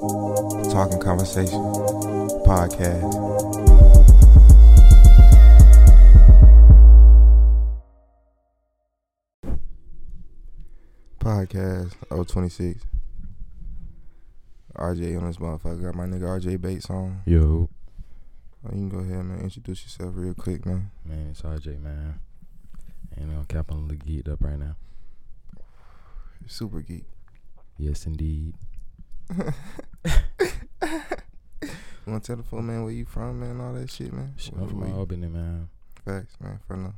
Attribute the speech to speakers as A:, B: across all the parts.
A: Talking Conversation Podcast. Podcast 026. RJ on this motherfucker. Got my nigga RJ Bates on.
B: Yo,
A: Oh, you can go ahead, man. Introduce yourself real quick, man.
B: man, it's RJ, man. Ain't no cap on the geeked up right now.
A: Super geek.
B: Yes, indeed.
A: You want to tell the full man where you from, man? All that shit, man.
B: Shit, I'm from
A: you-
B: Albany, man.
A: Facts, man. From the,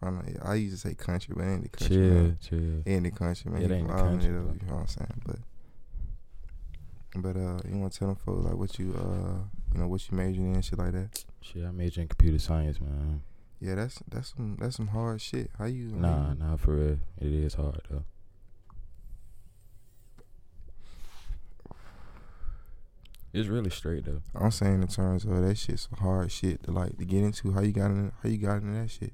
A: from the, I used to say country, but ain't the country,
B: Chill,
A: man.
B: chill.
A: Ain't the country, man.
B: It
A: You
B: ain't
A: from
B: the country,
A: though. You know what I'm saying? But, but uh, you want to tell them folks like what you uh, you know, what you majored in, and shit like that.
B: Shit, I major in computer science, man.
A: Yeah, that's that's some that's some hard shit. How you?
B: Nah,
A: you-
B: nah, for real. It is hard, though. It's really straight, though.
A: I'm saying in terms of that shit, some hard shit to like to get into. How you got in? How you got into that shit?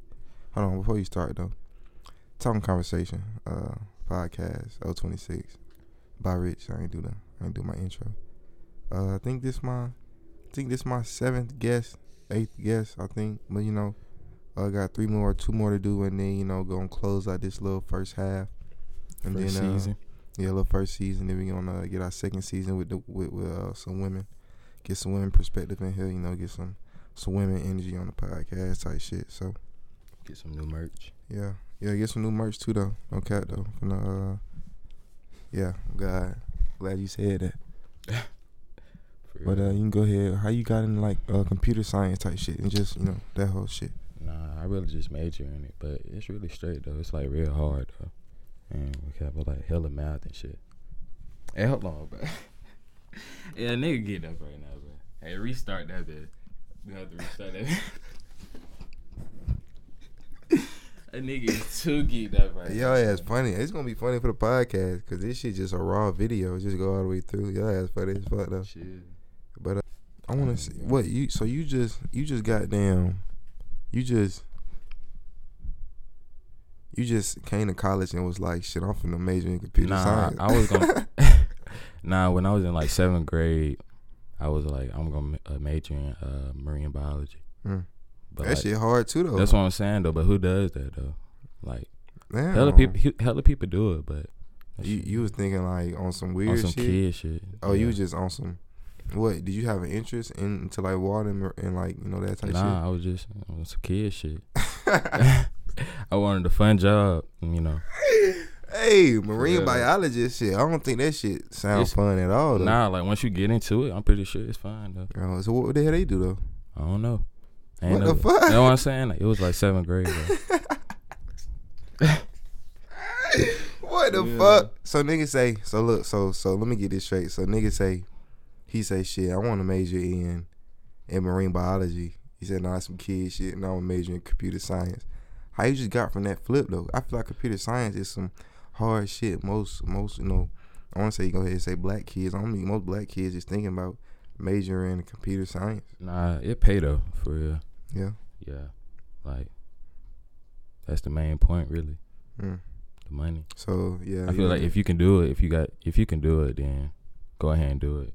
A: Hold on, before you start though, talking conversation, uh, podcast 026 by Rich. I ain't do that. I ain't do my intro. Uh, I think this my, I think this my seventh guest, eighth guest. I think, but you know, I got three more, two more to do, and then you know, gonna close out this little first half, and
B: First
A: then uh,
B: season.
A: Yeah, little first season. Then we gonna uh, get our second season with the with, with uh, some women, get some women perspective in here. You know, get some some women energy on the podcast type shit. So
B: Get some new merch.
A: yeah, yeah, get some new merch too though. No cat though. From the uh, yeah, God, glad you said that. But uh, you can go ahead. How you got in like uh, computer science type shit and just you know that whole shit.
B: Nah, I really just major in it, but it's really straight though. It's like real hard though, and we have like hella math and shit. Hey, hold on, bro. yeah, nigga, get up right now, bro. Hey, restart that bit. We have to restart that. A nigga is too geeked up right
A: Y'all
B: now.
A: ass funny. It's gonna be funny for the podcast because this shit just a raw video. Just go all the way through. Y'all ass funny as fuck though.
B: Shit.
A: But uh, I want to see what you. So you just you just got down. You just you just came to college and was like, shit. I'm finna major in computer
B: Nah,
A: science.
B: I was gonna. nah, when I was in like seventh grade, I was like, I'm gonna uh, major in uh, marine biology.
A: Mm.
B: But
A: that
B: like,
A: shit hard too though.
B: That's what I'm saying though. But who does that though? Like
A: Damn.
B: hella people, hella people do it, but
A: You
B: shit-
A: you was thinking like on some weird
B: on some
A: shit.
B: kid shit.
A: Oh, you
B: Yeah.
A: was just on some. What did you have an interest in into like water and, and like you know that type shit?
B: nah. I was just on some kid shit. I wanted a fun job, you know.
A: hey, marine
B: real.
A: biologist shit. I don't think that shit sounds
B: It's-
A: fun at all. Though.
B: Nah, like once you get into it, I'm pretty sure it's fine though.
A: Oh, so what the hell they do though?
B: I don't know. I
A: What the fuck?
B: You know what I'm saying? Like, it was like seventh grade. Though.
A: What the
B: Yeah.
A: fuck? So niggas say, so look, so so let me get this straight. So niggas say, he say shit. I want to major in in marine biology. He said, nah, some kid shit, and I'm a major in computer science. How you just got from that flip though? I feel like computer science is some hard shit. Most most you know, I want to say go ahead and say black kids. I don't mean most black kids is thinking about majoring in computer science.
B: Nah, it pay though for real.
A: Yeah.
B: Yeah, like that's the main point, really.
A: Mm.
B: The money.
A: So yeah,
B: I feel like if you can do it, if you got, if you can do it, then go ahead and do it.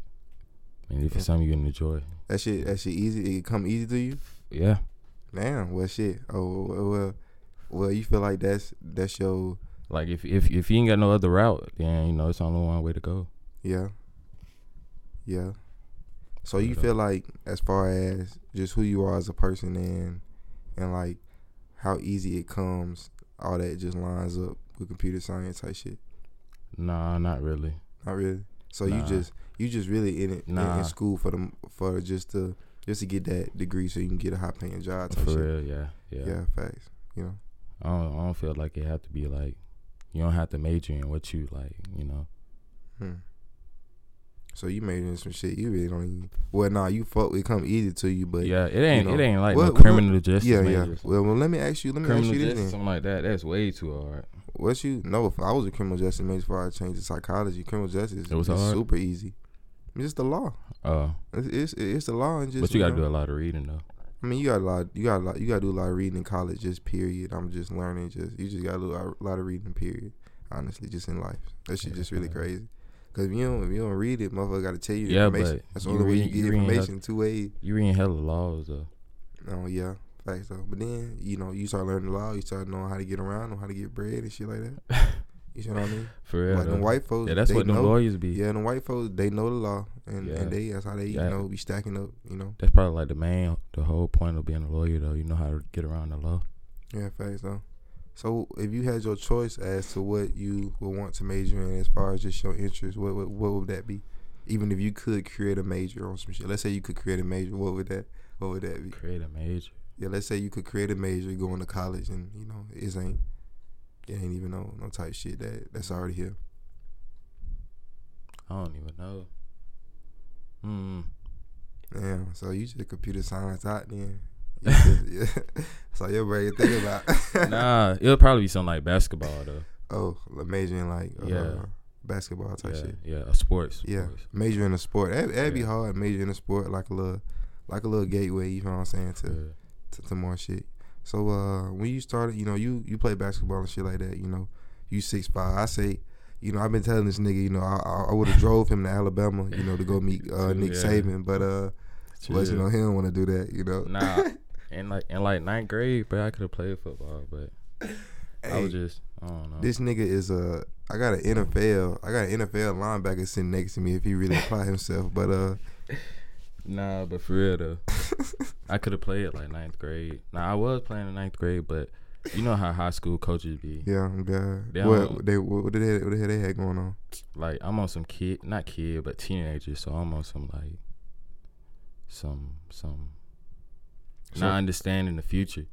B: And if
A: Yeah.
B: it's something you can enjoy,
A: that shit that shit easy, it come easy to you.
B: yeah.
A: Damn, well shit. Oh well, well, you feel like that's that's your
B: Like if if if you ain't got no other route, then you know it's only one way to go.
A: yeah, yeah. So you feel like as far as just who you are as a person and and like how easy it comes, all that just lines up with computer science type shit.
B: Nah, not really.
A: Not really. So you just you just really in it in- in, school for them for just to just to get that degree so you can get a high paying job type
B: For
A: shit.
B: real, yeah, yeah.
A: Yeah, facts. You know.
B: I don't, I don't feel like it have to be like you don't have to major in what you like. You know.
A: Hmm. So you made in some shit you really don't even. Well, nah, you fuck. It come easy to you, but
B: yeah, it ain't
A: know,
B: it ain't like
A: what-
B: no
A: what-
B: criminal justice
A: yeah, yeah. Well, well, let me ask you. Let me
B: criminal
A: ask you this
B: justice, something like that. That's way too hard.
A: What's you? No, if I was a criminal justice major before I changed to psychology. Criminal justice
B: It was
A: super easy. It's just the law.
B: Uh,
A: It's it's, it's the law and just.
B: but you gotta
A: know,
B: do a lot of reading though.
A: I mean, you got a lot. You got a lot. You got to do a lot of reading in college. Just period. I'm just learning. Just you just got to do a lot of reading. Period. Honestly, just in life, that shit
B: Yeah,
A: just really
B: yeah.
A: crazy. Cause if you don't, if you don't read it, motherfucker got to tell you the
B: Yeah,
A: information.
B: but
A: That's the only way you get
B: you
A: information two ways.
B: You reading hella laws though.
A: Oh yeah, facts though. But then you know you start learning the law, you start knowing how to get around, know how to get bread and shit like that. You know what I mean?
B: For real.
A: Like
B: though.
A: them white folks,
B: yeah, that's what them
A: know.
B: lawyers be.
A: Yeah, the white folks they know the law, and
B: Yeah.
A: and they that's how they
B: Yeah.
A: you know be stacking up. You know,
B: That's probably like the main, the whole point of being a lawyer though. You know how to get around the law.
A: yeah, facts though. So if you had your choice as to what you would want to major in, as far as just your interest, what what, what would that be? Even if you could create a major on some shit, let's say you could create a major, what would that what would that be?
B: Create a major.
A: Yeah, let's say you could create a major going to college, and you know it ain't it ain't even no no type shit that that's already here.
B: I don't even know. Hmm.
A: Damn, so you just computer science out then. You just- yeah. so your brain think about.
B: nah, it'll probably be something like basketball though.
A: Oh, majoring like uh,
B: Yeah.
A: basketball type
B: Yeah,
A: shit.
B: yeah, a sports.
A: Yeah,
B: sports.
A: major in a sport. That, that'd be hard. Major in a sport like a little, like a little gateway. You know what I'm saying to
B: Yeah.
A: to, to more shit. So uh, when you started, you know, you you play basketball and shit like that. You know, you six five. I say, you know, I've been telling this nigga, you know, I I, would have drove him to Alabama, you know, to go meet uh, Nick
B: Yeah.
A: Saban, but uh, but you know, he don't want to do that. You know,
B: Nah, in like in like ninth grade, but I could have played football, but I was just I don't know.
A: This nigga is a. I got an NFL. I got an NFL linebacker sitting next to me if he really apply himself. But uh,
B: Nah, but for real though, I could have played like ninth grade. Nah, I was playing in ninth grade, but you know how high school coaches be.
A: yeah, I'm
B: They
A: What they what, what the hell what the hell they had going on?
B: Like I'm on some kid, not kid, but teenagers. So I'm on some like some some
A: So-
B: not understanding the future.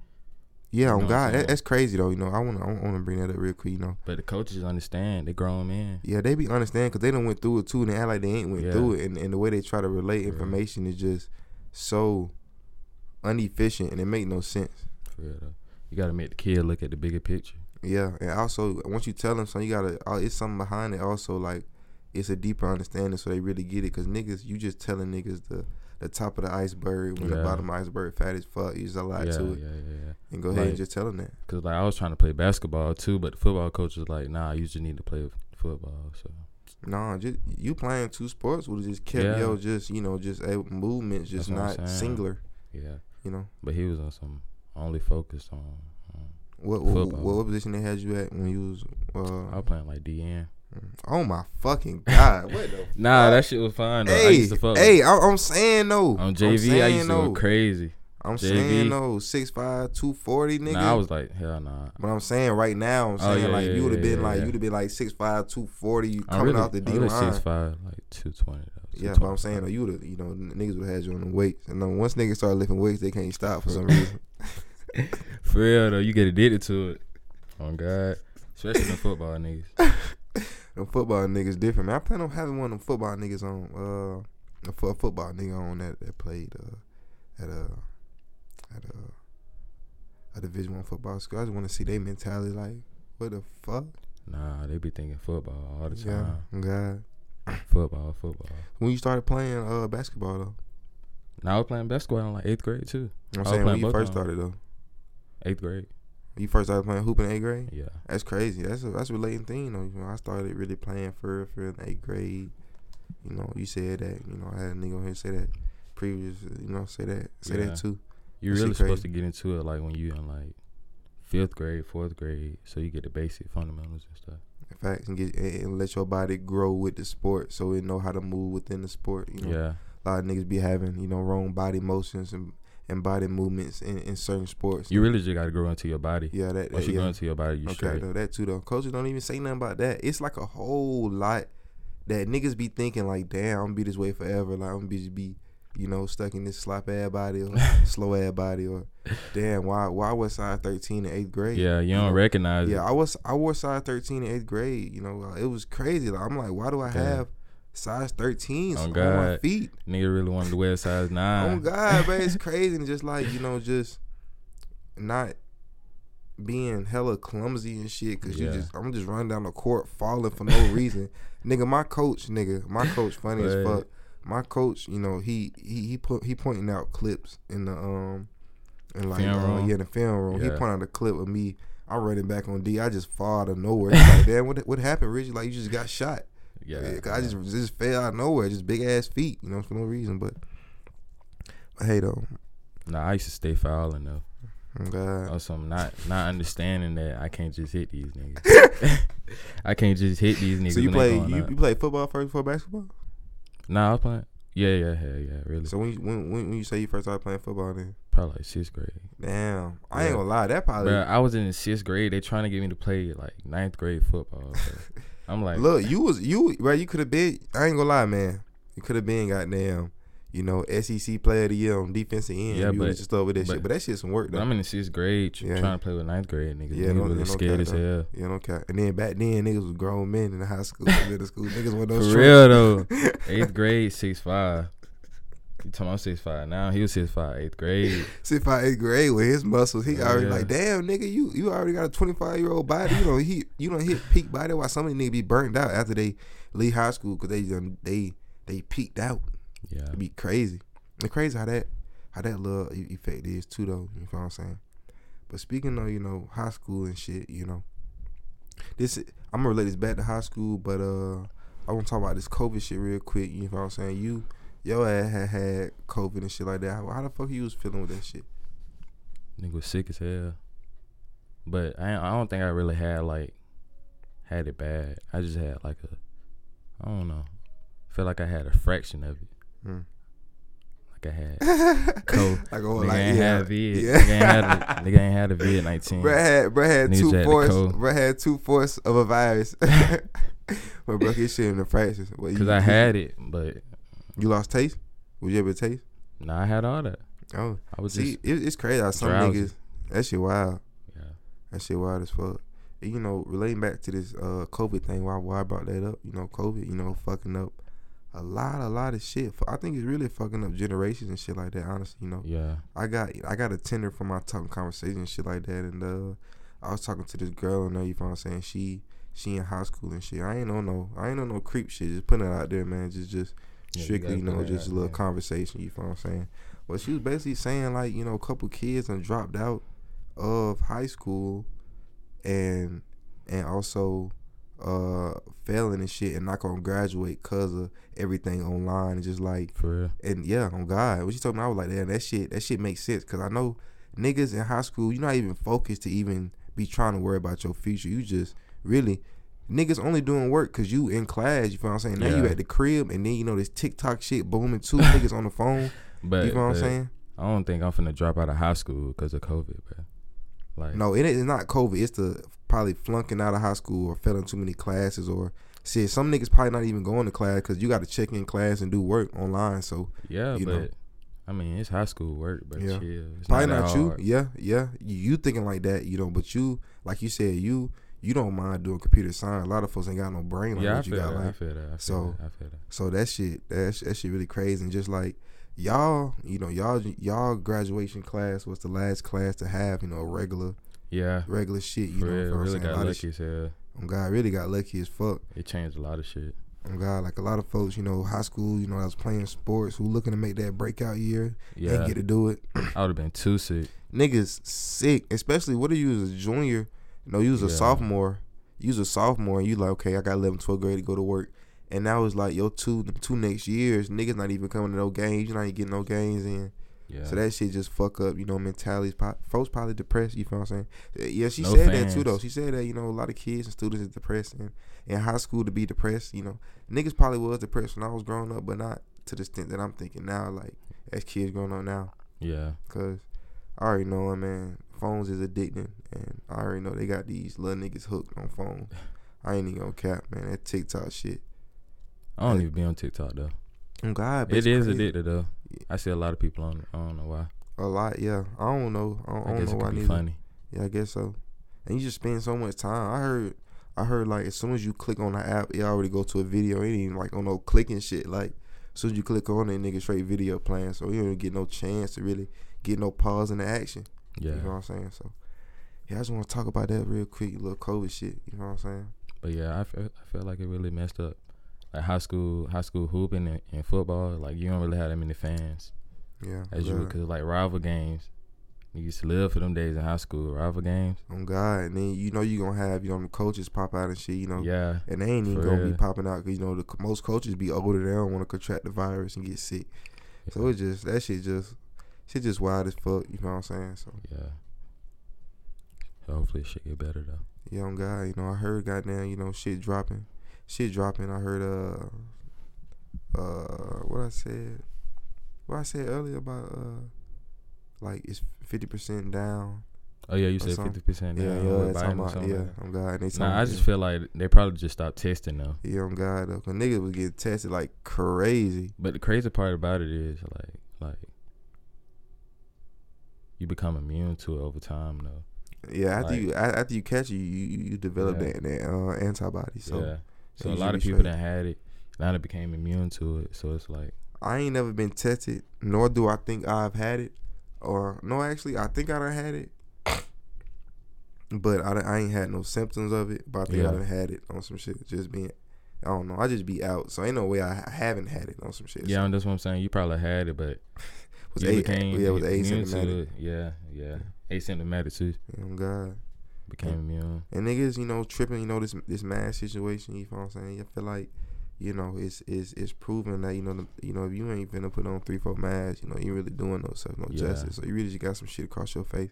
A: Yeah,
B: You
A: on
B: know what I'm
A: God, that, that's crazy though. You know, I want to I want to bring that up real quick. You know,
B: But the coaches understand. They grown men.
A: yeah, they be understand because they don't went through it too, and they act like they ain't went
B: Yeah.
A: through it, and, and the way they try to relate
B: Yeah.
A: information is just so inefficient, and it make no sense.
B: For real though. You gotta make the kid look at the bigger picture.
A: Yeah, and also once you tell them something, you gotta. uh, It's something behind it. Also, like it's a deeper understanding, so they really get it. Cause niggas, you just telling niggas the the top of the iceberg when the bottom of the iceberg fat as fuck. You just a lot
B: yeah,
A: to
B: yeah,
A: it,
B: yeah, yeah.
A: And go ahead and just tell them that.
B: Cause like I was trying to play basketball too, but the football coach was like, "Nah, you just need to play football." So
A: Nah, just you playing two sports would have just kept
B: Yeah.
A: yo just you know just a movements just
B: That's
A: not singular.
B: yeah,
A: You know
B: but he was on some only focused on. on
A: what what, what what position they had you at when you was? Uh,
B: I was playing like DN.
A: oh my fucking god! what the?
B: Nah,
A: fuck?
B: that shit was fine though. I
A: Hey,
B: used to fuck.
A: hey, I, I'm saying no.
B: on
A: I'm
B: JV, I
A: saying
B: used to
A: though.
B: go crazy.
A: I'm
B: JV.
A: saying no, six five, two forty, nigga.
B: Nah, I was like, hell nah.
A: But I'm saying right now, I'm
B: Oh,
A: saying
B: yeah,
A: like
B: yeah,
A: you would have been
B: yeah,
A: like you'd have been like six five, two forty, you coming
B: really,
A: off the D
B: really
A: line.
B: six five, like two twenty.
A: Yeah, but I'm saying though, you would have, you know, niggas would have had you on the weights, and then once niggas start lifting weights, they can't stop for some reason.
B: For real though, you get addicted to it. On God, especially the football niggas.
A: the football niggas different, man. I plan on having one of them football niggas on, uh, a, a football nigga on that that played uh, at a at a a Division One football school. I just want to see their mentality. Like, what the fuck?
B: Nah, they be thinking football all the time. Yeah.
A: God.
B: Football, football.
A: When you started playing uh basketball though,
B: Now I was playing basketball in like eighth grade too.
A: I'm
B: I was
A: saying when you first started though,
B: Eighth grade.
A: you first started playing hoop in eighth grade.
B: Yeah.
A: That's crazy. That's a that's a relating thing though. You know, I started really playing for for in eighth grade. You know, you said that. You know, I had a nigga on here say that previous. You know, say that say
B: Yeah.
A: that too.
B: You're really supposed to get into it like when you in like fifth grade, fourth grade, so you get the basic fundamentals and stuff.
A: In fact, and get and let your body grow with the sport, so it know how to move within the sport. You know,
B: Yeah.
A: a lot of niggas be having you know wrong body motions and and body movements in, in certain sports.
B: You really just gotta grow into your body.
A: yeah, that,
B: Once
A: that
B: you
A: yeah.
B: grow into your body, you should.
A: Okay,
B: straight.
A: though, that too though. Coaches don't even say nothing about that. It's like a whole lot that niggas be thinking like, damn, I'm gonna be this way forever. Like I'm gonna be, just be you know, stuck in this slop ass body or slow ass body or damn, why why was size thirteen in eighth grade?
B: Yeah, you don't
A: know,
B: recognize
A: Yeah,
B: it.
A: I was I wore size thirteen in eighth grade. You know, uh, it was crazy. Like I'm like, why do I
B: Yeah.
A: have size thirteens
B: Oh,
A: on my feet?
B: Nigga really wanted to wear size
A: Oh
B: nine.
A: God, man, it's crazy and just like you know, just not being hella clumsy and shit. Cause you just, I'm just running down the court falling for no reason. nigga, my coach, nigga, my coach, funny as fuck. My coach, you know, he he he put he pointing out clips in the um, in like
B: Film
A: uh, yeah, the film room. He pointed out a clip of me. I'm running back on D. I just fall out of nowhere. Like, damn, what what happened, Reggie? Like you just got shot.
B: Yeah,
A: 'cause I just just fell out of nowhere, just big ass feet, you know, for no reason. But, but hey though,
B: Nah, I used to stay fouling though.
A: oh God.
B: Also, I'm not not understanding that I can't just hit these niggas. I can't just hit these niggas.
A: so you play you, you play football first before basketball?
B: Nah, I was playing. Yeah, yeah, yeah, yeah. Really.
A: So when you, when when when you say you first started playing football, then
B: Probably like sixth grade.
A: damn, I ain't gonna lie, that probably
B: But I was in sixth grade. They trying to get me to play like ninth grade football. I'm like,
A: look you was you bro you could have been I ain't gonna lie man you could have been goddamn you know SEC player of the year on defensive end
B: Yeah,
A: you
B: but-
A: just over that
B: but-
A: shit but that shit's some work though
B: I'm in the sixth grade
A: Yeah.
B: trying to play with ninth grade niggas.
A: Yeah,
B: Yeah,
A: no-
B: niggas really
A: no
B: scared as hell.
A: you know okay and then back then niggas was grown men in the high school middle school niggas
B: For
A: those
B: real though. Eighth grade, six five. You talking about six five now? He was six five, eighth grade.
A: Six five eighth grade with his muscles, he
B: Oh,
A: already
B: yeah.
A: like, damn nigga, you you already got a twenty five year old body. You know he you don't hit peak body. Why some of these niggas be burned out after they leave high school because they they they peaked out.
B: Yeah.
A: It'd be crazy. And crazy how that how that little effect is too though. You know what I'm saying? But speaking of you know high school and shit, you know, this I'm gonna relate this back to high school, but uh, I want to talk about this COVID shit real quick. You know what I'm saying? You your ass had had COVID and shit like that. How, how the fuck you was feeling with that shit?
B: Nigga was sick as hell. But I I don't think I really had like had it bad. I just had like a I don't know. feel like I had a fraction of it.
A: Hmm.
B: Like I had cold.
A: like, oh,
B: nigga
A: like
B: ain't
A: yeah,
B: had vid.
A: yeah.
B: Nigga ain't had a, nigga ain't had a vid nineteen.
A: Brett had Brett had
B: Niggas
A: two fourths. Brett had two fourths of a virus. but bro, his shit in the fractions. What, you-
B: Cause I had it, but
A: You lost taste. Was you ever taste?
B: nah, I had all that.
A: Oh,
B: I was
A: see, it, it's crazy. How some
B: drowsy.
A: niggas that shit wild.
B: yeah.
A: That shit wild as fuck. And, you know, relating back to this uh COVID thing, why why I brought that up? You know, COVID. You know, fucking up a lot, a lot of shit. I think it's really fucking up generations and shit like that. Honestly, you know.
B: Yeah.
A: I got I got a Tinder for my talking conversation and shit like that, and uh, I was talking to this girl and you know what I'm saying she she in high school and shit. I ain't know no I ain't know no creep shit. Just putting it out there, man. Just just
B: Yeah,
A: strictly,
B: gotta
A: you know, just a little
B: there.
A: conversation. You know what I'm saying? But she was basically saying like you know a couple kids and dropped out of high school, and and also uh failing and shit and not gonna graduate cause of everything online and just like
B: For real.
A: and yeah, on God, what you told me, I was like, damn, that shit, that shit makes sense. Cause I know niggas in high school, you're not even focused to even be trying to worry about your future. You just really niggas only doing work cause you in class. You feel what I'm saying? Now you at the crib, and then you know this TikTok shit booming two niggas on the phone.
B: But,
A: you know what I'm saying?
B: I don't think I'm finna drop out of high school because of COVID, bro. Like
A: No, it is not COVID. It's the probably flunking out of high school or failing too many classes or shit. Some niggas probably not even going to class because you got to check in class and do work online. So
B: yeah,
A: you
B: but
A: know.
B: I mean it's high school work, but
A: Yeah.
B: chill. It's
A: Probably
B: not,
A: not, you.
B: hard.
A: Yeah, yeah. You, you thinking like that, you know, but you, like you said, you you don't mind doing computer science. A lot of folks ain't got no brain like
B: yeah, I
A: what you
B: feel
A: got.
B: that. I
A: Like,
B: feel that. I feel
A: So-
B: that. I feel that.
A: so that shit, that, that shit really crazy. And just like y'all, you know, y'all y'all graduation class was the last class to have, you know, regular
B: Yeah,
A: regular shit. You
B: for
A: know,
B: real.
A: what I'm
B: Really
A: saying?
B: got
A: a
B: lucky as hell.
A: Oh God, really got lucky as fuck.
B: It changed a lot of shit.
A: Oh God, like a lot of folks, you know, high school, you know, I was playing sports, who looking to make that breakout year,
B: Yeah,
A: ain't get to do it.
B: I would have been too sick.
A: niggas sick, especially what if you was a junior, you know, you was a
B: Yeah.
A: sophomore, you was a sophomore, and you like, okay, I got 11, 12 grade to go to work, and now it's like your two, two next years, niggas not even coming to no games, you not even getting no games in,
B: Yeah.
A: so that shit just fuck up, you know, mentalities. Folks probably depressed. You feel what I'm saying? Yeah, she
B: No
A: said that too, though. She said that you know a lot of kids and students is depressed, and in high school to be depressed, you know, niggas probably was depressed when I was growing up, but not to the extent that I'm thinking now. Like as kids growing up now.
B: yeah.
A: Cause I already know, it, man. Phones is addicting, and I already know they got these little niggas hooked on phones. I ain't even gonna cap, man. That TikTok shit.
B: I don't even be on TikTok though.
A: Oh God, but
B: It is
A: crazy.
B: addicted though. I see a lot of people on. I don't know why.
A: A lot, yeah. I don't know. I don't, I
B: I
A: don't
B: guess
A: know
B: it
A: why
B: be funny.
A: Yeah, I guess so. And you just spend so much time. I heard, I heard like as soon as you click on the app, it already go to a video. It ain't even like on no clicking shit. Like as soon as you click on it, nigga straight video playing. So you don't get no chance to really get no pause in the action.
B: Yeah.
A: You know what I'm saying? So yeah, I just want to talk about that real quick, little COVID shit. You know what I'm saying?
B: But yeah, I feel I feel like it really messed up. Like high school, high school hooping and, and football, like you don't really have that many fans
A: Yeah.
B: as you would, cause like rival games, You used to live for them days in high school, rival games.
A: On God, and then you know you gonna have you know coaches pop out and shit. You know,
B: Yeah,
A: and they ain't even gonna be popping out because you know the most coaches be older. They don't want to contract the virus and get sick. So it's just that shit just shit just wild as fuck. You know what I'm saying? So
B: yeah. Hopefully, it should get better though.
A: yeah, on God, you know I heard goddamn you know shit dropping, shit dropping. I heard uh uh what I said, what I said earlier about uh like it's fifty percent down.
B: Oh yeah, you said fifty percent.
A: Yeah, yeah, talking about, yeah, God. They
B: Nah, I just feel like they probably just stopped testing though.
A: yeah, on God though, cause niggas was getting tested like crazy.
B: But the crazy part about it is like like you become immune to it over time though.
A: Yeah, after
B: Like-
A: you after you catch it, you you, you develop
B: Yeah.
A: that, that uh, antibody. So
B: yeah. So a lot of people that had it now they became immune to it. So it's like
A: I ain't never been tested, nor do I think I've had it. Or no, actually, I think I done had it, but I, I ain't had no symptoms of it. But I think
B: Yeah.
A: I done had it on some shit. Just being, I don't know. I just be out, so ain't no way I haven't had it on some shit.
B: yeah,
A: so,
B: and that's what I'm saying. You probably had it, but
A: was
B: you
A: a,
B: became
A: yeah, it was asymptomatic.
B: Yeah, yeah, asymptomatic too.
A: Oh God.
B: Became immune.
A: And niggas, you know, tripping, you know, this this mask situation, you know what I'm saying? I feel like, you know, it's it's it's proven that, you know, the, you know, if you ain't finna put on three, four masks, you know, you really doing no self no
B: Yeah.
A: justice. So you really just got some shit across your face,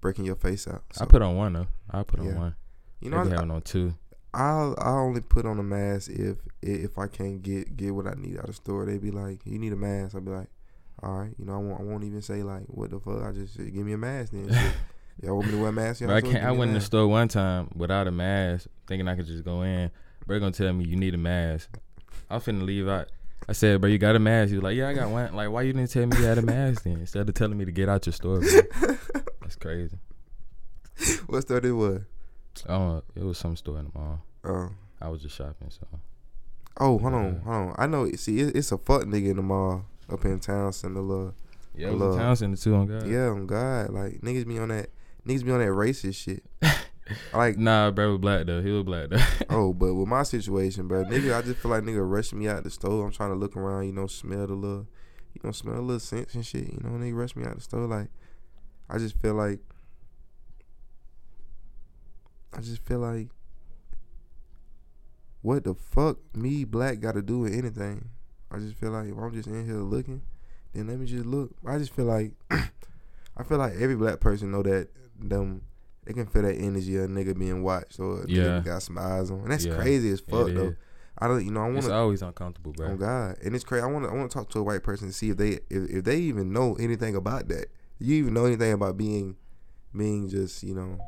A: breaking your face out. So,
B: I put on one though. I put on
A: Yeah.
B: one.
A: you
B: You
A: know,
B: know,
A: I,
B: having on two.
A: I'll I only put on a mask if if I can't get get what I need out of the store. They be like, you need a mask. I'll be like, all right, you know, I won't I won't even say like, what the fuck? I just give me a mask then. Y'all want me to wear a mask?
B: But I can't. I went in the store one time without a mask, thinking I could just go in. Bro, gonna tell me you need a mask. I was finna leave out. I said, bro, you got a mask? He was like, yeah, I got one. Like, why you didn't tell me you had a mask then? Instead of telling me to get out your store, bro. That's crazy.
A: what store it was?
B: Oh, it was some store in the mall.
A: Oh.
B: I was just shopping, so
A: Oh, hold on, hold on. I know. See, it, it's a fuck nigga in the mall up in Townsend. The little,
B: yeah, it was a town center too on God.
A: yeah, on God, like niggas be on that. Niggas be on that racist shit. like,
B: Nah, bro was black though. He was black though.
A: oh, but with my situation, bro, nigga, I just feel like nigga rushing me out the store. I'm trying to look around, you know, smell the little, you know, smell a little scents and shit. You know, nigga rush me out the store. Like, I just feel like, I just feel like, what the fuck me black got to do with anything? I just feel like if I'm just in here looking, then let me just look. I just feel like, I feel like every black person know that them. They can feel that energy of a nigga being watched or
B: Yeah.
A: got some eyes on. And that's
B: Yeah.
A: crazy as fuck
B: It
A: though.
B: is.
A: I don't, you know, I want
B: It's always uncomfortable, bro.
A: Oh God, and it's crazy. I want to. I want to talk to a white person to see if they, if, if they even know anything about that. You even know anything about being, being just, you know,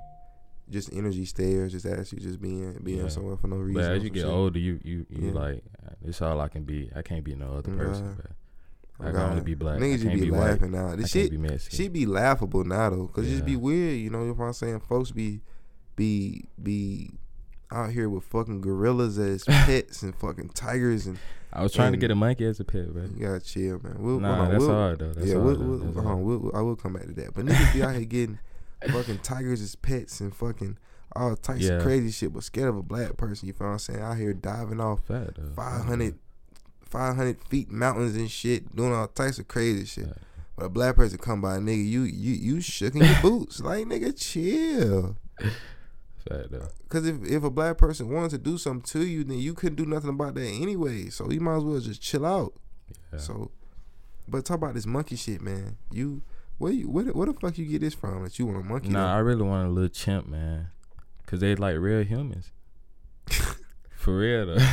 A: just energy stairs, just ask you, just being, being
B: Yeah.
A: somewhere for no reason.
B: But as you get
A: shit.
B: older, you you you
A: Yeah.
B: like it's all I can be. I can't be no other person, I can only be black.
A: Niggas just be,
B: be white.
A: laughing now. This shit,
B: be Mexican.
A: she be laughable now though, cause it just be weird. You know, you know what I'm saying? Folks be, be, be out here with fucking gorillas as pets and fucking tigers and
B: I was trying to get a monkey as a pet, bro.
A: you gotta chill, man. We'll,
B: Nah,
A: on,
B: that's
A: we'll,
B: hard though. That's
A: yeah,
B: hard.
A: we'll,
B: though. That's
A: on, we'll, I will come back to that. But niggas be out here getting fucking tigers as pets and fucking all types
B: Yeah.
A: of crazy shit, but scared of a black person. You feel what I'm saying? Out here diving off
B: Fat though.
A: 500, 500 feet mountains and shit, doing all types of crazy shit.
B: Yeah.
A: But a black person come by, nigga, you you you shook in your boots, like nigga, chill. Cause if if a black person wanted to do something to you, then you couldn't do nothing about that anyway. So you might as well just chill out.
B: Yeah.
A: So, but talk about this monkey shit, man. You where you where, the- where the fuck you get this from? That you want a monkey?
B: Nah, I really want a little chimp, man. Cause they like real humans. For real though.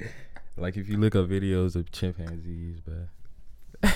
B: like if you look up videos of chimpanzees, bro.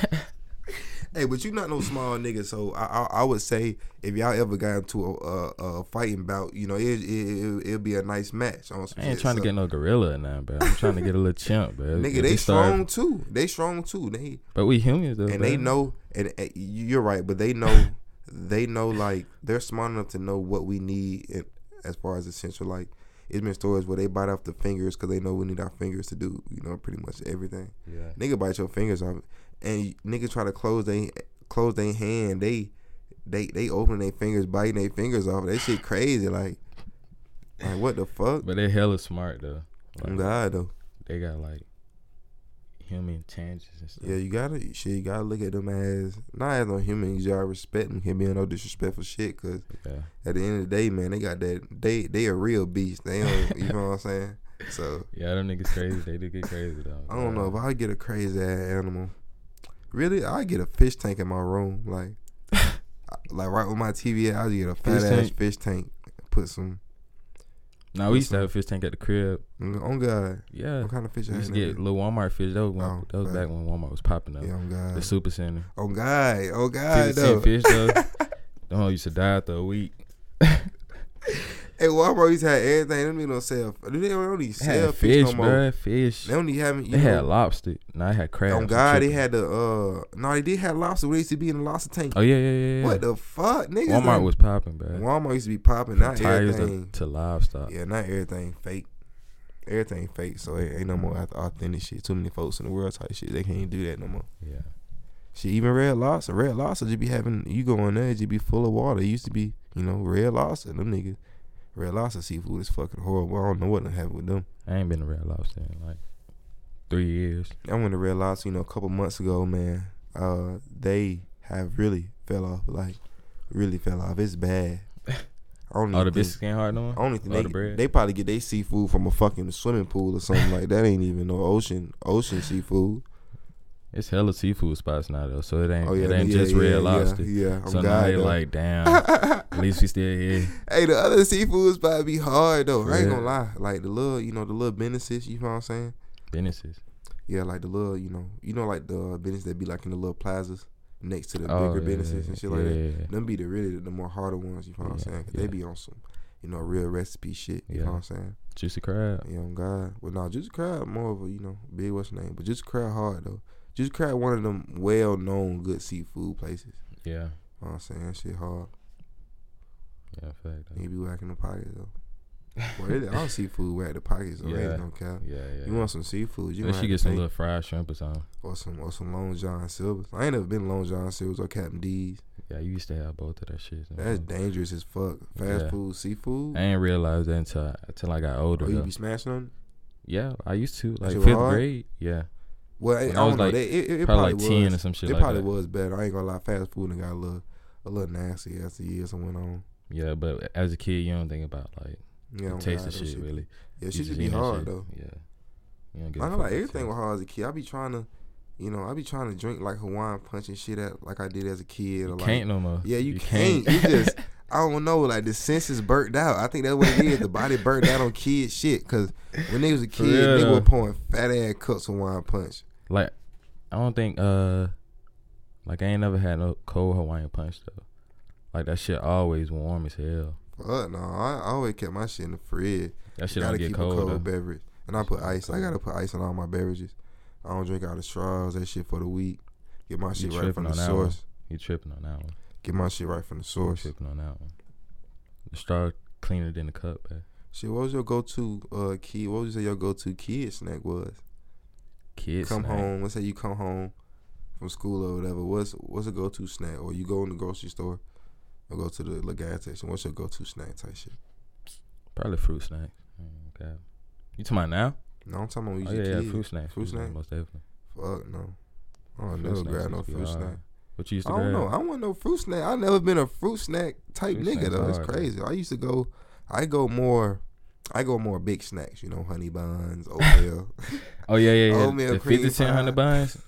A: hey, but you not no small nigga. So I, I I would say if y'all ever got into a, a, a fighting bout, you know, it it it it'll be a nice match. On some
B: I ain't
A: shit.
B: trying to get no gorilla now, bro. I'm trying to get a little chimp, bro.
A: Nigga,
B: If
A: they
B: we start-
A: strong too. They strong too. They
B: But we humans though,
A: and
B: bro.
A: they know. And, and you're right, but they know. they know like they're smart enough to know what we need in, as far as essential. Like it's been stories where they bite off the fingers because they know we need our fingers to do you know pretty much everything.
B: Yeah.
A: Nigga bite your fingers off, and nigga try to close they close their hand. They they they open their fingers, biting their fingers off. That shit crazy. Like like what the fuck?
B: But they hella smart though.
A: Oh
B: Like,
A: God though.
B: they got like human tangents and stuff.
A: Yeah, you gotta shit. You gotta look at them as not as no humans. You gotta respect them. Can't be no disrespectful shit. Cause
B: yeah.
A: at the end of the day, man, they got that. They they a real beast. They don't. you know what I'm saying? So
B: Yeah, them niggas crazy. They do get crazy though.
A: I don't know if I get a crazy ass animal. Really, I get a fish tank in my room. Like, like right with my TV, I get a fat
B: Fish
A: ass
B: tank?
A: fish tank. Put some.
B: Nah, we used to have a fish tank at the crib.
A: On God,
B: Yeah.
A: what kind of fish?
B: We used to get little Walmart fish. That was, when,
A: Oh,
B: that was back when Walmart was popping up.
A: Yeah, oh, on
B: The super center.
A: On God. On God.
B: 50
A: though.
B: fish though. Them hoes used to die after a week.
A: Hey, Walmart used to have everything. Niggas don't even sell. Do they don't even
B: They
A: sell fish, no more?
B: bruh. Fish.
A: They don't even have. You
B: They had
A: know,
B: lobster. No, they had
A: crab.
B: Oh
A: God, they had the. uh No, they did have lobster. We used to be in the lobster tank.
B: Oh yeah, yeah, yeah.
A: What the fuck, niggas?
B: Walmart
A: done-
B: was popping, bro.
A: Walmart used to be popping. Not
B: Tires to,
A: everything.
B: to livestock.
A: Yeah, not everything fake. Everything fake, so it ain't no more auth- authentic shit. Too many folks in the world type shit. They can't do that no more.
B: Yeah.
A: Shit, even red lobster, red lobster just be having you go in there, it just be full of water. It used to be, you know, red lobster. Them niggas, red lobster seafood is fucking horrible. I don't know what to have with them.
B: I ain't been to Red Lobster in like three years.
A: I went to red lobster, you know, a couple months ago, man. Uh, they have really fell off, like really fell off. It's bad. Don't
B: Oh, the biscuits ain't hard no more?
A: Only think
B: Oh,
A: they,
B: the bread?
A: they probably get their seafood from a fucking swimming pool or something like that. Ain't even no ocean ocean seafood.
B: It's hella seafood spots now though, so it ain't
A: Oh yeah,
B: it ain't
A: yeah,
B: just
A: yeah,
B: Red Lobster.
A: Yeah, I'm
B: so now they like, damn, at least we still here.
A: hey, the other seafood spot be hard though. I ain't gonna lie. Like the little, you know, the little businesses. You know what I'm saying?
B: Businesses.
A: Yeah, like the little, you know, you know, like the uh, business that be like in the little plazas next to the
B: Oh,
A: bigger businesses and shit like that. Them be the really the more harder ones. You know what I'm
B: saying?
A: saying? 'Cause
B: yeah.
A: they be on some, you know, real recipe shit. You
B: Yeah.
A: know what I'm saying?
B: Juicy crab.
A: Yeah, on God. Well, no, Juicy Crab more of a you know big what's name, but Juicy Crab hard though. Juicy Crab one of them well known good seafood places.
B: Yeah.
A: You know what I'm saying? That shit hard.
B: Yeah, fact.
A: You be whacking the pockets though. Well, really, all seafood whack the pockets though.
B: Yeah.
A: No cap.
B: Yeah, yeah.
A: You want some seafood? You gonna
B: get some little fried shrimp or something.
A: or some or some Long John Silvers. I ain't never been Long John Silvers or Captain D's.
B: Yeah, you used to have both of that shit.
A: That's
B: know.
A: dangerous as fuck. Fast
B: Yeah.
A: food, seafood.
B: I ain't realize that until until I got older.
A: Oh, you
B: though.
A: be smashing them?
B: Yeah, I used to like fifth
A: hard?
B: grade. Yeah,
A: Well, I, I
B: I
A: don't
B: was
A: know.
B: like-
A: They, it, it, it
B: probably
A: probably,
B: like ten or some shit
A: it
B: like
A: probably
B: that.
A: was better. I ain't gonna lie. Fast food and got a little, a little nasty as the years went on.
B: Yeah, but as a kid, you don't think about like
A: Yeah,
B: the taste of
A: that
B: shit, really.
A: Yeah,
B: You
A: shit
B: just
A: just be hard
B: shit.
A: though.
B: Yeah, you don't get.
A: I know like everything was hard as a kid. I be trying to, you know, I be trying to drink like Hawaiian punch and shit at, like I did as a kid.
B: You
A: like,
B: can't no more.
A: Yeah, you, can't. You just, I don't know, like the senses burnt out. I think that's what it is. The body burnt out on kid shit. Cause when they was a kid, they were pouring fat ass cups of wine punch.
B: Like I don't think uh like I ain't never had no cold Hawaiian punch though. Like that shit always warm as hell.
A: Fuck no, I, I always kept my shit in the fridge.
B: That shit
A: gotta
B: don't get
A: keep
B: cold.
A: a cold
B: though.
A: beverage, and I put ice. I gotta put ice in all my beverages. I don't drink out of straws. That shit for the week. Get my shit right from the
B: on
A: source.
B: You tripping on that one?
A: Get my shit right from the
B: You
A: source.
B: tripping on that one? The straw cleaner than the cup, man.
A: Shit, what was your go to uh kid? What would you say your go to kid snack was?
B: Kids
A: come
B: snack.
A: home. Let's say you come home from school or whatever. What's what's a go to snack? Or you go in the grocery store or go to the little gas station. What's your go to snack type shit?
B: Probably fruit snack. Oh, okay. You talking about now?
A: No, I'm talking about when
B: Oh
A: you
B: yeah, yeah, fruit snack.
A: Fruit snack?
B: most definitely.
A: Fuck no. I don't
B: Fruit
A: never grab no
B: used to be
A: fruit
B: hard.
A: snack.
B: What you used
A: I
B: to
A: don't
B: grab?
A: know. I want no fruit snack. I never been a fruit snack type
B: Fruit
A: nigga though. It's
B: hard,
A: crazy. I used to go. I go more. I go more big snacks. You know, honey buns, oatmeal.
B: Oh yeah, yeah, yeah.
A: Oatmeal
B: the
A: cream
B: 50 cent hundred buns.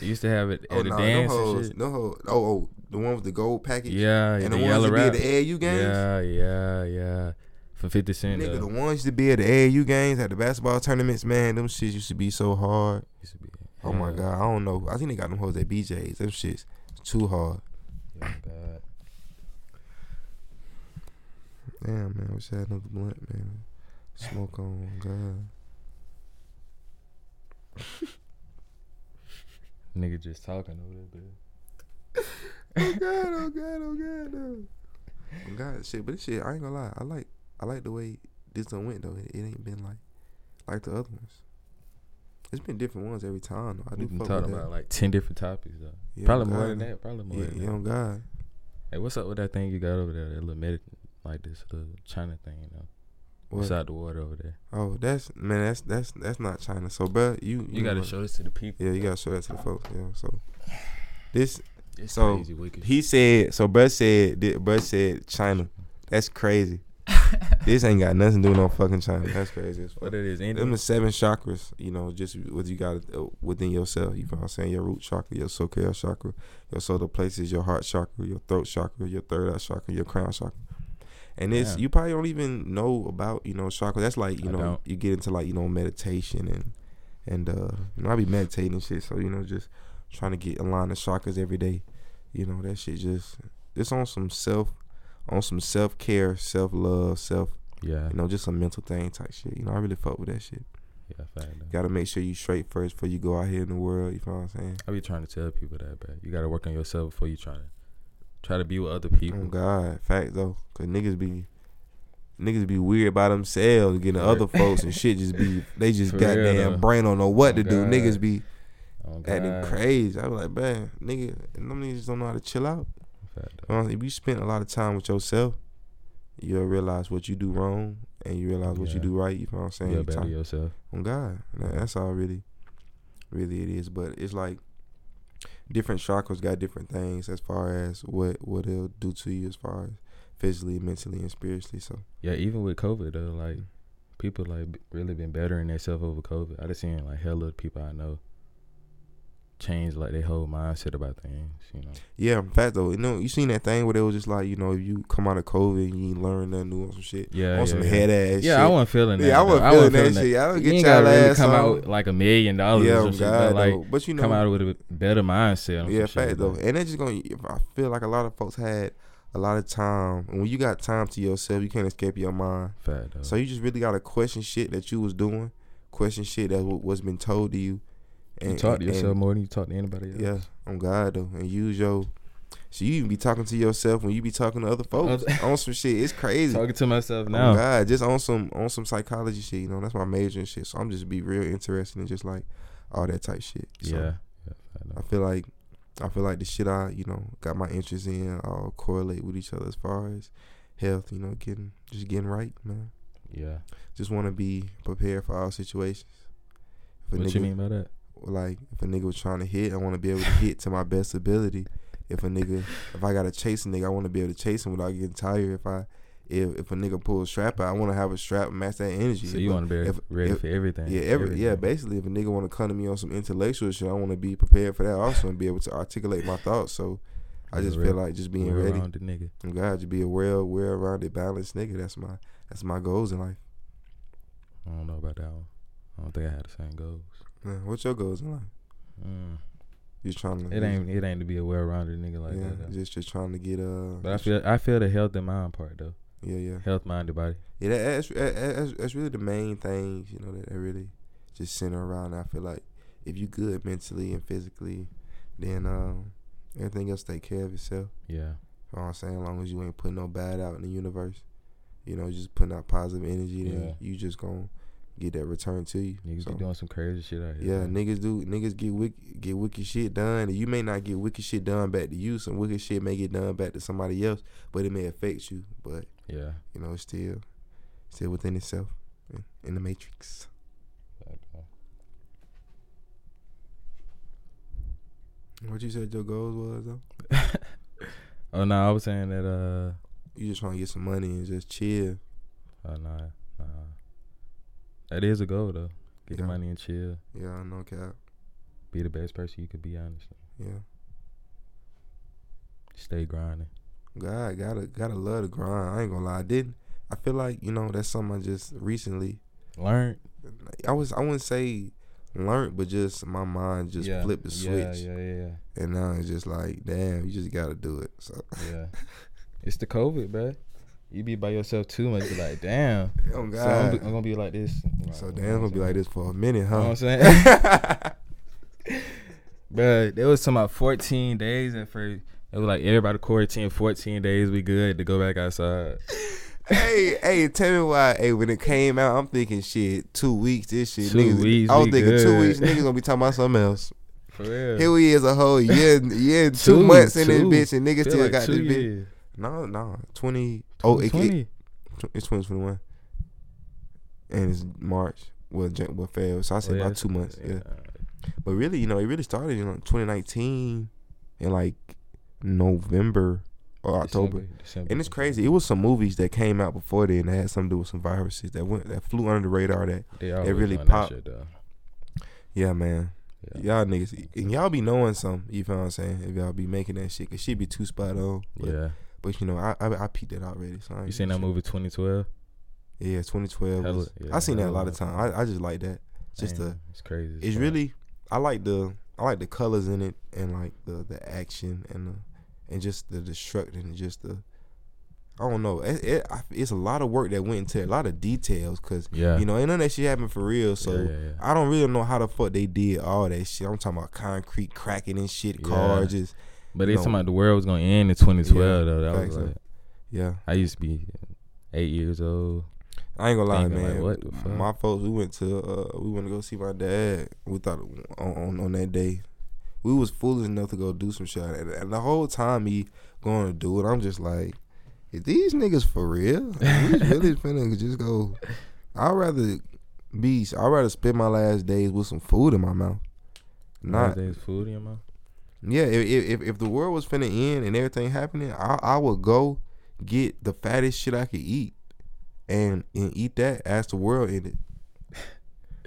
B: You used to have it oh, at
A: oh
B: the
A: no,
B: dance
A: no
B: and
A: hoes,
B: shit.
A: no hoes. Oh, oh, the one with the gold package.
B: Yeah,
A: and
B: the,
A: the,
B: yellow
A: that be at the AAU games.
B: Yeah, yeah, yeah. For fifty cent.
A: Nigga,
B: though.
A: the ones to be at the AAU games, at the basketball tournaments, man, them shits used to be so hard.
B: Used to be.
A: Oh my god, I don't know. I think they got them hoes at BJ's. Them shits too hard.
B: Yeah, God.
A: Damn, man, wish I had another blunt, man. Smoke on, God.
B: Nigga just talking over there,
A: Oh God, oh God, oh God, no. Oh God, shit, but this shit, I ain't gonna lie. I like, I like the way this done went though. It, it ain't been like, like the other ones. It's been different ones every time. Though. I do
B: We've been talking about
A: that.
B: like ten different topics though.
A: Yeah,
B: Probably
A: oh
B: more than that. Probably more
A: Yeah,
B: than
A: yeah,
B: that.
A: on God.
B: Hey, what's up with that thing you got over there? That little medic, like this little China thing, you know?
A: What?
B: beside the water over there.
A: Oh, that's man. That's that's that's not China. So, bro, you
B: You gotta
A: know-
B: show this to the people.
A: Yeah, you gotta show that to the folks. Yeah. So, this
B: It's
A: So,
B: crazy, wicked.
A: he said. So, bro said. thi- Bro said China. That's crazy. this ain't got nothing to do with no fucking China. That's crazy. As fuck.
B: what it is, ain't
A: Them
B: it?
A: the seven chakras, you know, just what you got uh, within yourself. You know what I'm saying? Your root chakra, your solar chakra, your solar plexus, your heart chakra, your throat chakra, your third eye chakra, your crown chakra. And this,
B: Yeah.
A: you probably don't even know about, you know, chakra. That's like, you
B: I
A: know,
B: don't.
A: you get into like, you know, meditation and, and, uh, you know, I be meditating and shit. So, you know, just trying to get a line of chakras every day. You know, that shit just, it's on some self, on some self care, self love, self,
B: Yeah,
A: you know, just some mental thing type shit. You know, I really fuck with that shit.
B: yeah, fact.
A: Gotta make sure you straight first before you go out here in the world. You know what I'm saying?
B: I be trying to tell people that, but you gotta work on yourself before you try to try to be with other people.
A: Oh God, fact though, cause niggas be niggas be weird by themselves, getting other folks and shit. Just be they just
B: For real,
A: goddamn
B: though.
A: brain don't know what
B: Oh,
A: to do. Niggas be
B: Oh,
A: acting crazy. I was like, man, nigga, and them niggas don't know how to chill out.
B: Fact,
A: if you spend a lot of time with yourself, you'll realize what you do wrong and you realize what you do right. You know what I'm saying?
B: though.
A: You
B: better
A: talk-
B: yourself.
A: on God. That- That's all really, really it is. But it's like different chakras got different things as far as what what it'll do to you as far as physically, mentally, and spiritually. So
B: Yeah, even with COVID though, like people like really been bettering themselves over COVID. I just seen like hella people I know change like their whole mindset about things. You know,
A: yeah, in fact though, you know, you seen that thing where it was just like you know if you come out of COVID and you ain't learn nothing new on some shit
B: yeah,
A: on
B: yeah,
A: some
B: yeah.
A: head ass.
B: Yeah,
A: shit.
B: I wasn't feeling that.
A: Yeah, I
B: though.
A: wasn't feeling that shit. I don't
B: You
A: get y'all
B: gotta really
A: ass
B: come out like a million dollars
A: Yeah,
B: or shit,
A: God
B: but like
A: though. But you know,
B: come out with a better mindset.
A: Yeah, fact
B: shit,
A: though, and that's just gonna. I feel like a lot of folks had a lot of time, and when you got time to yourself, you can't escape your mind.
B: Fact.
A: So you just really gotta question shit that you was doing, question shit that wa- was been told to you,
B: you talk to
A: and-
B: yourself more than you talk to anybody else.
A: Yeah, on God though, and use your. So you even be talking to yourself when you be talking to other folks on some shit. It's crazy.
B: Talking to myself now.
A: God, just on some on some psychology shit. You know, that's my major and shit. So I'm just be real interested in just like all that type shit. So
B: yeah. yeah fact
A: I feel like I feel like the shit I you know got my interest in all correlate with each other as far as health. You know, getting just getting right, man.
B: yeah.
A: Just want to be prepared for all situations. If
B: What you mean by that?
A: Like if a nigga was trying to hit, I want to be able to hit to my best ability. If a nigga, if I gotta chase a nigga, I want to be able to chase him without getting tired. If I, if if a nigga pull a strap out, I want to have a strap match that energy.
B: So you want to be
A: if-
B: ready
A: if-
B: for everything.
A: yeah, every yeah, basically, if a nigga want to come to me on some intellectual shit, I want to be prepared for that also and be able to articulate my thoughts. So I just
B: real-
A: feel like just being ready.
B: nigga.
A: And God, just be a well, well-rounded, balanced nigga. That's my that's my goals in life.
B: I don't know about that one. I don't think I had the same goals.
A: Man, what's your goals in life?
B: Mm.
A: You trying to?
B: It ain't it ain't to be a well rounded nigga like
A: yeah,
B: that. Though.
A: just just trying to get uh.
B: But I feel I feel the health and mind part though.
A: yeah, yeah.
B: Health minded body.
A: Yeah, that, that's, that's that's really the main things, you know, that, that really just center around. I feel like if you good mentally and physically, then um, everything else take care of itself.
B: Yeah.
A: You know what I'm saying? As long as you ain't putting no bad out in the universe, you know, just putting out positive energy, then
B: Yeah.
A: you just gonna get that return to you.
B: Niggas
A: So,
B: be doing some crazy shit out here.
A: yeah,
B: man.
A: niggas do. Niggas get wicked, get wicked shit done, and you may not get wicked shit done back to you. Some wicked shit may get done back to somebody else, but it may affect you. But
B: Yeah.
A: you know, it's still, still within itself, in, in the matrix. What you said your goals was though?
B: Oh no, I was saying that uh
A: You just trying to get some money and just chill.
B: oh no. That is a goal though. Get the money and chill.
A: Yeah, I know, cap.
B: Be the best person you could be honestly.
A: Yeah,
B: Stay grinding.
A: God, gotta gotta love the grind. I ain't gonna lie, I didn't. I feel like you know that's something I just recently.
B: learned.
A: I was I wouldn't say learned, but just my mind just
B: yeah.
A: flipped the switch,
B: yeah, yeah, yeah.
A: and now it's just like, damn, you just gotta do it. So,
B: yeah. it's the COVID, bruh. You be by yourself too much. Be like, damn.
A: oh
B: So I'm, be- I'm gonna be like this.
A: So damn, it's gonna be like this for a minute,
B: You know what
A: huh?
B: I'm saying? But there was some about 14 days and for It was like everybody quarantine 14 days. We good to go back outside.
A: hey, hey, tell me why. Hey, when it came out, I'm thinking shit. Two weeks, this shit.
B: Two
A: niggas,
B: weeks,
A: I was
B: we
A: thinking two weeks. Niggas gonna be talking about something else.
B: For real.
A: Here we is a whole year, year, and two,
B: Two,
A: months in this bitch, and niggas
B: Feel
A: still
B: like
A: got
B: two
A: this bitch. No, no, twenty. Oh, it, it, it's twenty twenty one. and it's March. Well, well, Feb. So I say
B: Oh, yeah,
A: about two months. Yeah.
B: alright.
A: But really, you know, it really started in like 2019 in like November or October.
B: December, December,
A: And it's crazy. It was some movies that came out before then that had something to do with some viruses that went that flew under the radar. That
B: always
A: really
B: popped. that shit,
A: yeah, man,
B: Yeah.
A: y'all niggas and y'all be knowing some. You feel what I'm saying? If y'all be making that shit, cause she be too spot on. But,
B: yeah.
A: But you know, I I, I peeped that already. So
B: You seen that
A: shit.
B: movie 2012?
A: Yeah, 2012.
B: Hella-
A: was-
B: yeah,
A: I seen that a lot of
B: long.
A: time. I, I just like that. Just the
B: it's crazy.
A: it's really I like the I like the colors in it and like the the action and the and just the destruction and just the I don't know. It, it, it's a lot of work that went into it, a lot of details because
B: Yeah.
A: you know, and none that shit happened for real. So
B: yeah, yeah.
A: I don't really know how the fuck they did all that shit. I'm talking about concrete cracking and shit, cars just
B: But they
A: no.
B: talking about the world was gonna end in 2012
A: Yeah,
B: though. That was
A: yeah.
B: like
A: yeah.
B: I used to be eight years old.
A: I ain't gonna lie,
B: like,
A: man.
B: what the fuck?
A: My folks, we went to uh, we went to go see my dad. We thought on, on on that day, we was foolish enough to go do some shit, and, and the whole time he going to do it, I'm just like, is these niggas for real? Are we really finna just go? I'd rather be. I'd rather spend my last days with some food in my mouth. Not
B: Nowadays, food in your mouth.
A: Yeah. If if if the world was finna end and everything happening, I I would go get the fattest shit I could eat, and and eat that as the world ended.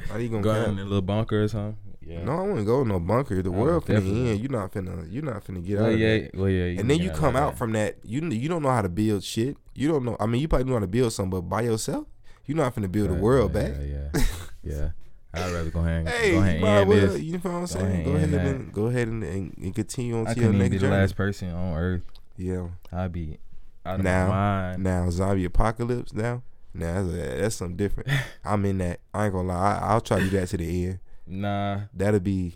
A: How you gonna
B: Go in a little bunker or something. Yeah.
A: No, I wouldn't go in no bunker. The
B: Oh,
A: world finna
B: definitely.
A: end. You're not finna. You're not finna get
B: Well,
A: out of
B: yeah,
A: that.
B: well, yeah.
A: And then you come
B: that.
A: out from that. You you don't know how to build shit. You don't know. I mean, you probably know how to build something, but by yourself, you're not finna build the world
B: yeah,
A: back.
B: Yeah, yeah. yeah. I'd rather go ahead and
A: Hey,
B: go ahead
A: you
B: and end
A: well,
B: this.
A: you know what I'm
B: Go
A: saying?
B: ahead
A: Go
B: and
A: ahead and go ahead and, and, and continue on
B: I
A: to your next
B: be the
A: journey.
B: last person on earth.
A: Yeah.
B: I'd be out of
A: Now-
B: my mind.
A: Now zombie apocalypse. Now, now that's, that's something different. I'm in that. I ain't gonna lie. I, I'll try to do that to the end.
B: Nah,
A: That'll be.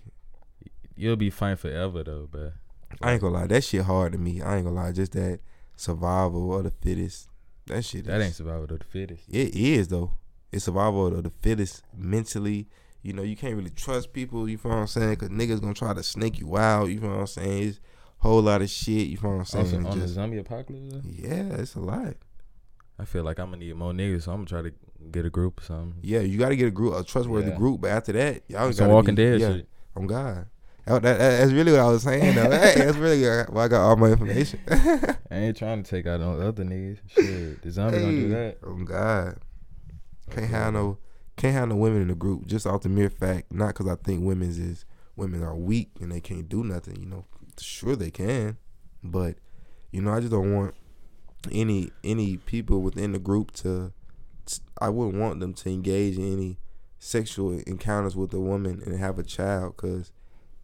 B: you'll be fine forever though, but
A: I ain't gonna lie. That shit hard to me. I ain't gonna lie. Just that survival of the fittest. That shit.
B: that
A: is-
B: ain't survival of the fittest.
A: It is though. It's survival of the fittest mentally. You know, you can't really trust people. You feel what I'm saying? Cause niggas gonna try to snake you out. You feel what I'm saying? It's a whole lot of shit. You feel what I'm saying?
B: Also, on the zombie apocalypse,
A: yeah, it's a lot.
B: I feel like I'm gonna need more niggas, so I'm gonna try to get a group or something.
A: Yeah, you got to get a group, a trustworthy
B: Yeah.
A: group. But after that, y'all
B: Some Walking
A: be,
B: Dead
A: yeah,
B: shit.
A: On God, that, that- that's really what I was saying. Though. hey, that's really why I got all my information.
B: I ain't trying to take out on other niggas. Shit, the zombie gonna do
A: Hey,
B: that.
A: On God, can't have no, can't have no women in the group just off the mere fact. Not because I think women's is women are weak and they can't do nothing. You know, sure they can, but you know I just don't want any any people within the group to. I wouldn't want them to engage in any sexual encounters with a woman and have a child, cause,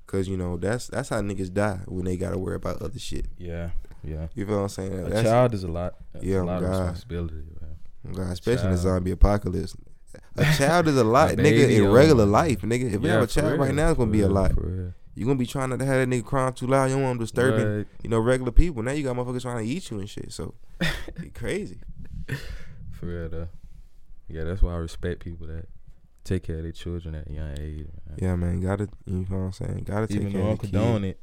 A: cause you know that's that's how niggas die when they gotta worry about other shit.
B: Yeah, yeah.
A: You feel what I'm saying?
B: A
A: That's-
B: child is a lot. That's
A: Yeah,
B: a lot
A: God.
B: of responsibility.
A: God, especially in the zombie apocalypse. A child is a lot, nigga. In regular life, nigga. If you have a child right now, it's gonna be a lot. You gonna be trying not to have that nigga crying too loud. You don't want him disturbing,
B: Right.
A: you know, regular people. Now you got motherfuckers trying to eat you and shit. So, crazy.
B: For real though. Yeah, that's why I respect people that take care of their children at a young age. Man.
A: Yeah, man. Gotta, you know what I'm saying? Gotta take
B: Even
A: care
B: though
A: of
B: condone
A: kid.
B: it,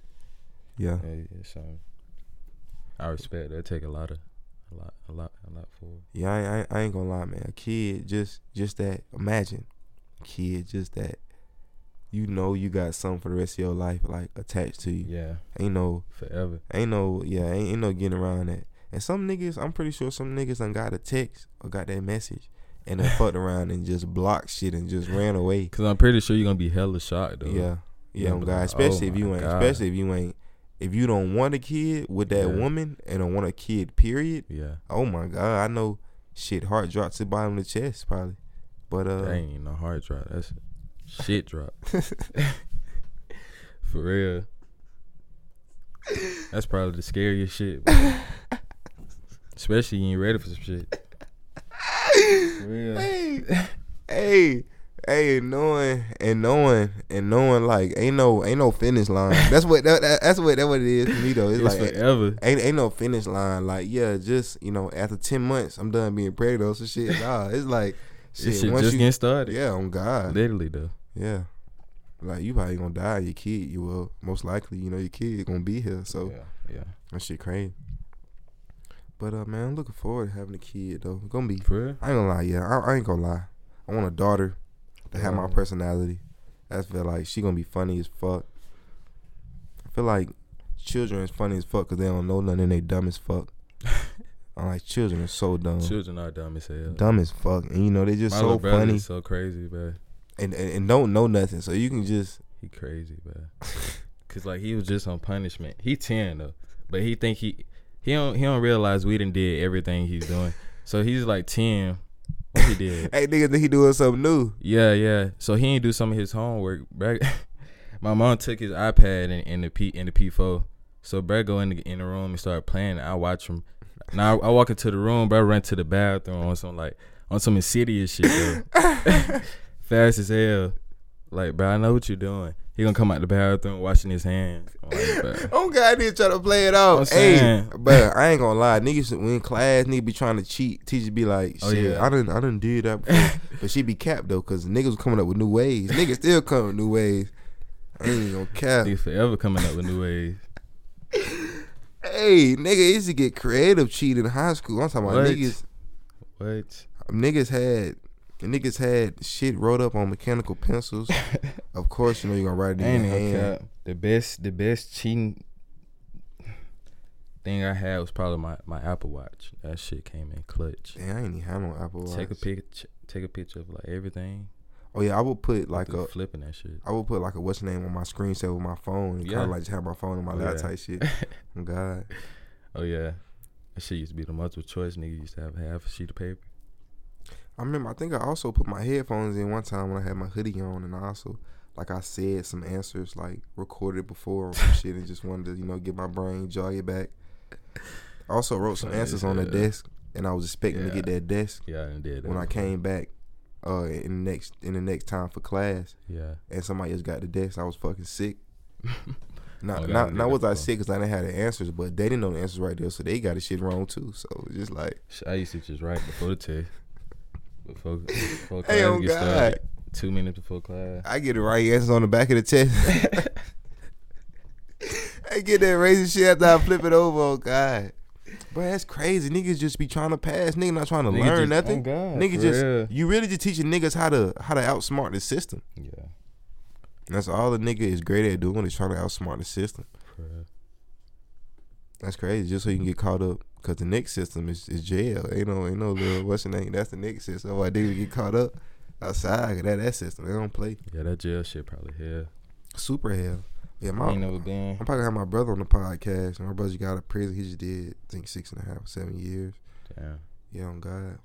A: Yeah.
B: yeah, yeah, so I respect that. Take a lot of, a lot, a lot, a lot for.
A: Yeah, I, I, I ain't gonna lie, man. A kid, just, just that. Imagine, kid, just that. You know, you got something for the rest of your life, like attached to you.
B: Yeah,
A: Ain't no,
B: forever.
A: Ain't no, yeah, ain't, ain't no getting around that. And some niggas, I'm pretty sure some niggas done got a text or got that message and then fucked around and just blocked shit and just ran away.
B: Cause I'm pretty sure you're gonna be hella shocked though.
A: Yeah, yeah,
B: Yeah,
A: on
B: but
A: God.
B: like,
A: Especially
B: oh
A: if you ain't,
B: God.
A: especially if you ain't, if you don't want a kid with that
B: Yeah.
A: woman and don't want a kid, period.
B: yeah.
A: Oh my God, I know, shit, heart dropped to the bottom of the chest probably. But uh,
B: that ain't even no heart drop. That's shit drop. For real. That's probably the scariest shit. Especially you ain't ready for some shit. For real.
A: hey, hey, hey, knowing and knowing and knowing like ain't no ain't no finish line. That's what that, that- that's what that what it is to me though. It's,
B: It's
A: like
B: forever.
A: ain't ain't no finish line. Like yeah, just you know after ten months I'm done being pregnant some shit. Nah, it's like shit.
B: Shit
A: once
B: just
A: you
B: getting started.
A: yeah on God
B: Literally though.
A: yeah. Like you probably gonna die. Your kid, you will most likely. You know your kid gonna be here. So
B: yeah, yeah.
A: that shit crazy. But uh, man, I'm looking forward to having a kid though. It's gonna be
B: For real.
A: I ain't gonna lie, yeah. I, I ain't gonna lie. I want a daughter to have my personality. I feel like she gonna be funny as fuck. I feel like children is funny as fuck because they don't know nothing. and They dumb as fuck. I'm like children are so dumb,
B: Children are dumb as hell.
A: dumb as fuck, and you know they just
B: My
A: so
B: little brother
A: funny
B: is so crazy, bro.
A: and, and and don't know nothing. So you can just
B: He crazy, bro. Cause like he was just on punishment. He ten though, but he think he he don't he don't realize we done did everything he's doing. So he's like ten. He did?
A: hey nigga think he doing something new.
B: Yeah, yeah. So he ain't do some of his homework. Brad, my mom took his iPad and, in the P in the P four. So Brad go in the in the room and start playing. I watch him. Now I, I walk into the room, bro. Run to the bathroom on some like on some insidious shit. Fast as hell. Like, bro, I know what you're doing. He gonna come out the bathroom washing his hands. Oh, I'm like.
A: Oh God, nigga try to play it off. Hey, but I ain't gonna lie, niggas in class, nigga be trying to cheat. Teacher be like, oh, shit,
B: Oh, yeah.
A: I didn't, I didn't do that, before. but she be capped though, cause niggas was coming up with new ways. Niggas still coming up with new ways. I ain't gonna cap.
B: Niggas forever coming up with new ways.
A: Hey, nigga used to get creative cheating in high school. I'm talking about
B: What?
A: niggas.
B: What?
A: Niggas had. The niggas had shit wrote up on mechanical pencils. of course, you know you're gonna write it in your hand.
B: cap. The best, the best cheating thing I had was probably my, my Apple Watch. That shit came in clutch.
A: Damn, I ain't even have no Apple Watch.
B: Take a picture, take a picture of like everything.
A: Oh yeah, I would put like a
B: flipping that shit.
A: I would put like a what's name on my screensaver with my phone and kind
B: Yeah.
A: of like just have my phone in my
B: Oh,
A: lap
B: yeah.
A: type shit. oh God.
B: Oh yeah, that shit used to be the multiple choice. Nigga used to have half a sheet of paper.
A: I remember I think I also put my headphones in one time when I had my hoodie on and I also like I said some answers like recorded before or some shit and just wanted to, you know, get my brain jog it back. I also wrote some answers
B: as
A: on the desk and I was expecting to get that desk
B: Yeah, I did
A: when I came back uh in the next in the next time for class
B: Yeah.
A: and somebody else got the desk. I was fucking sick. Not
B: Oh,
A: not not was I sick because I didn't have the answers, but they didn't know the answers right there, so they got the shit wrong too. So it's just like,
B: I used to just write before the test. Before, before class
A: Hey, oh, God.
B: started. Two minutes before class.
A: I get the right answers on the back of the test. I get that racing shit after I flip it over. Oh God, but that's crazy. Niggas just be trying to pass. Nigga not trying to
B: Nigga
A: learn
B: just- oh
A: nothing.
B: oh, God,
A: Nigga just
B: real.
A: you really just teaching niggas how to how to outsmart the system.
B: Yeah.
A: And that's all the nigga is great at doing is trying to outsmart the system.
B: For.
A: That's crazy. Just so you can get caught up. Cause the Nick system is, is jail. Ain't no ain't no little what's the name? That's the Nick system. Why they get caught up outside? 'cause That that system. They don't play.
B: Yeah, that jail shit probably hell.
A: Super hell. Yeah,
B: I
A: my
B: ain't never been.
A: I'm probably have my brother on the podcast. My brother got out of prison. He just did, I think, six and a half, seven years.
B: Damn.
A: Yeah, on God.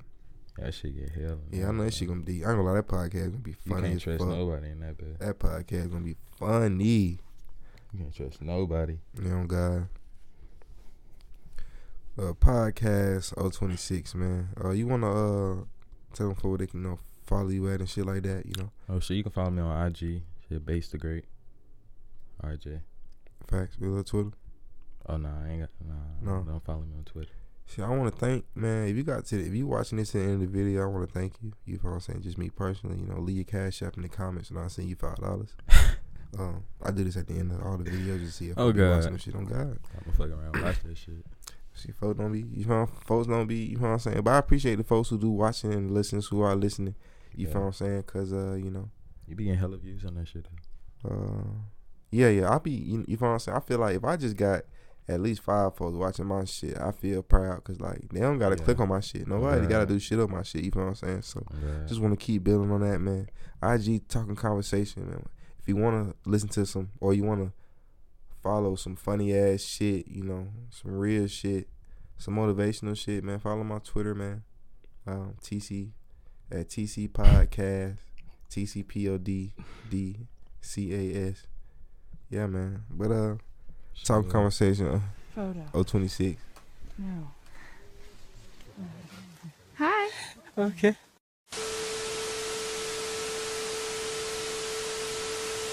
B: That shit get hell.
A: Yeah, I know that shit gonna be. I ain't gonna lie, that podcast gonna be funny.
B: You
A: funny
B: can't
A: as
B: trust
A: fuck.
B: nobody in that bed.
A: That podcast gonna be funny.
B: You can't trust nobody.
A: Yeah, on God. Uh, podcast 026, man. Uh, you wanna uh tell them for where they can you know follow you at and shit like that, you know?
B: Oh shit, you can follow me on IG. Shit, base the great. RJ.
A: Facts. We love Twitter.
B: Oh no, I ain't got nah.
A: No.
B: Don't follow me on Twitter.
A: Shit, I want to thank man. If you got to, if you watching this at the end of the video, I want to thank you. You know what I'm saying? Just me personally, you know, leave your cash app in the comments, and I'll send you five dollars. um, I do this at the end of all the videos to see if
B: Oh, God.
A: watching the shit on God.
B: I'm gonna fuck around watch that shit.
A: See, folks don't be, you know, folks don't be, you know what I'm saying. But I appreciate the folks who do watching and listeners who are listening. You
B: Yeah.
A: feel what I'm saying? Cause uh, you know,
B: You be getting hella views on that shit though.
A: uh, yeah, yeah. I'll be, you, you feel what I'm saying. I feel like if I just got at least five folks watching my shit, I feel proud. Cause like they don't gotta
B: Yeah.
A: click on my shit. Nobody gotta do shit on my shit. You feel what I'm saying? So.
B: Yeah.
A: Just want to keep building on that, man. IG talking conversation, man. If you want to listen to some, or you want to follow some funny ass shit, you know, some real shit, some motivational shit, man. Follow my Twitter, man. Um, TC at TC Podcast, TC P O D D C A S. Yeah, man. But uh, talking
B: Shit.
A: conversation, uh,
C: Photo.
A: 026.
C: No. Hi.
D: Okay.